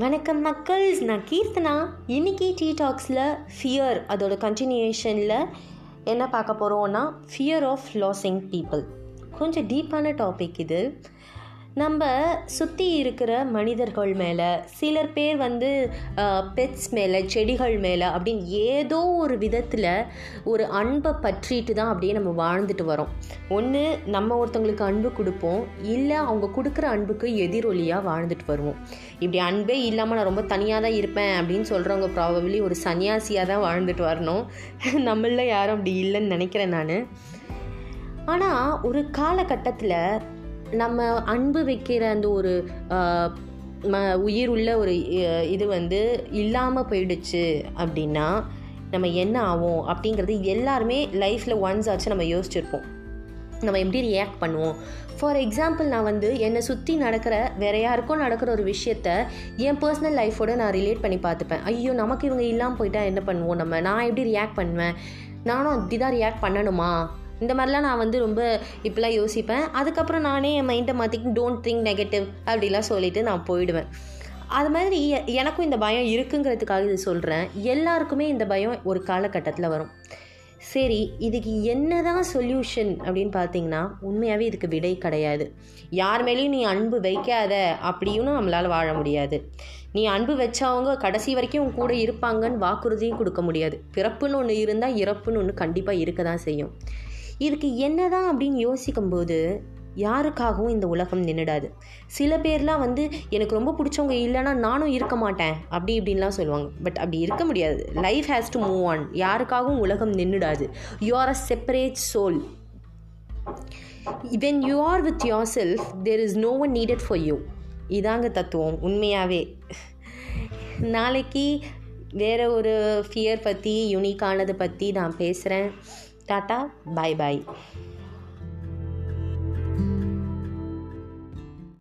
வணக்கம் மக்கள்ஸ் நான் கீர்த்தனா. இன்னைக்கு டீ டாக்ஸில் ஃபியர் அதோட கண்டினியூஷனில் என்ன பார்க்க போகிறோன்னா ஃபியர் ஆஃப் லாஸிங் பீப்புள் கொஞ்சம் டீப்பான டாபிக் இது. நம்ம சுற்றி இருக்கிற மனிதர்கள் மேலே சிலர் பேர் வந்து பெட்ஸ் மேலே செடிகள் மேலே அப்படின்னு ஏதோ ஒரு விதத்தில் ஒரு அன்பை பற்றிட்டு தான் அப்படியே நம்ம வாழ்ந்துட்டு வரோம். ஒன்று நம்ம ஒருத்தவங்களுக்கு அன்பு கொடுப்போம். இல்லை அவங்க கொடுக்குற அன்புக்கு எதிரொலியாக வாழ்ந்துட்டு வருவோம். இப்படி அன்பே இல்லாமல் நான் ரொம்ப தனியாக தான் இருப்பேன் அப்படின்னு சொல்கிறவங்க ப்ராபப்ளி ஒரு சன்னியாசியாக தான் வாழ்ந்துட்டு வரணும். நம்மள யாரும் அப்படி இல்லைன்னு நினைக்கிறேன் நான். ஆனால் ஒரு காலகட்டத்தில் நம்ம அன்பு வைக்கிற அந்த ஒரு ம உயிர் உள்ள ஒரு இது வந்து இல்லாமல் போயிடுச்சு அப்படின்னா நம்ம என்ன ஆகும் அப்படிங்கிறது எல்லாருமே லைஃப்பில் ஒன்ஸ் ஆச்சு நம்ம யோசிச்சிருப்போம். நம்ம எப்படி ரியாக்ட் பண்ணுவோம்? ஃபார் எக்ஸாம்பிள் நான் வந்து என்னை சுற்றி நடக்கிற வேற யாருக்கும் நடக்கிற ஒரு விஷயத்த என் பர்சனல் லைஃபோட நான் ரிலேட் பண்ணி பார்த்துப்பேன். ஐயோ நமக்கு இவங்க இல்லாமல் போயிட்டா என்ன பண்ணுவோம் நம்ம? நான் எப்படி ரியாக்ட் பண்ணுவேன்? நானும் அப்படி தான் ரியாக்ட் பண்ணணுமா? இந்த மாதிரிலாம் நான் வந்து ரொம்ப இப்படிலாம் யோசிப்பேன். அதுக்கப்புறம் நானே என் மைண்டை மாற்றிக்கி டோன்ட் திங்க் நெகட்டிவ் அப்படிலாம் சொல்லிவிட்டு நான் போயிடுவேன். அது மாதிரி எனக்கும் இந்த பயம் இருக்குங்கிறதுக்காக இது சொல்கிறேன் எல்லாருக்குமே இந்த பயம் ஒரு காலகட்டத்தில் வரும். சரி இதுக்கு என்ன தான் சொல்யூஷன் அப்படின்னு பார்த்தீங்கன்னா உண்மையாகவே இதுக்கு விடை கிடையாது. யார் மேலேயும் நீ அன்பு வைக்காத அப்படியும் நம்மளால் வாழ முடியாது. நீ அன்பு வச்சவங்க கடைசி வரைக்கும் உன் கூட இருப்பாங்கன்னு வாக்குறுதியும் கொடுக்க முடியாது. பிறப்புன்னு ஒன்று இருந்தால் இறப்புன்னு ஒன்று கண்டிப்பாக இருக்க தான் செய்யும். இதுக்கு என்னதான் அப்படின்னு யோசிக்கும்போது யாருக்காகவும் இந்த உலகம் நின்றுடாது சில பேர்லாம் வந்து எனக்கு ரொம்ப பிடிச்சவங்க இல்லைன்னா நானும் இருக்க மாட்டேன் அப்படி இப்படின்லாம் சொல்லுவாங்க. பட் அப்படி இருக்க முடியாது. Life has to move on யாருக்காகவும் உலகம் நின்றுடாது you are a separate soul when you are with yourself there is no one needed for you இதாங்க தத்துவம். உண்மையாகவே நாளைக்கு வேறு ஒரு ஃபியர் பற்றி யுனிக்கானது பற்றி நான் பேசுகிறேன் Tata, bye bye.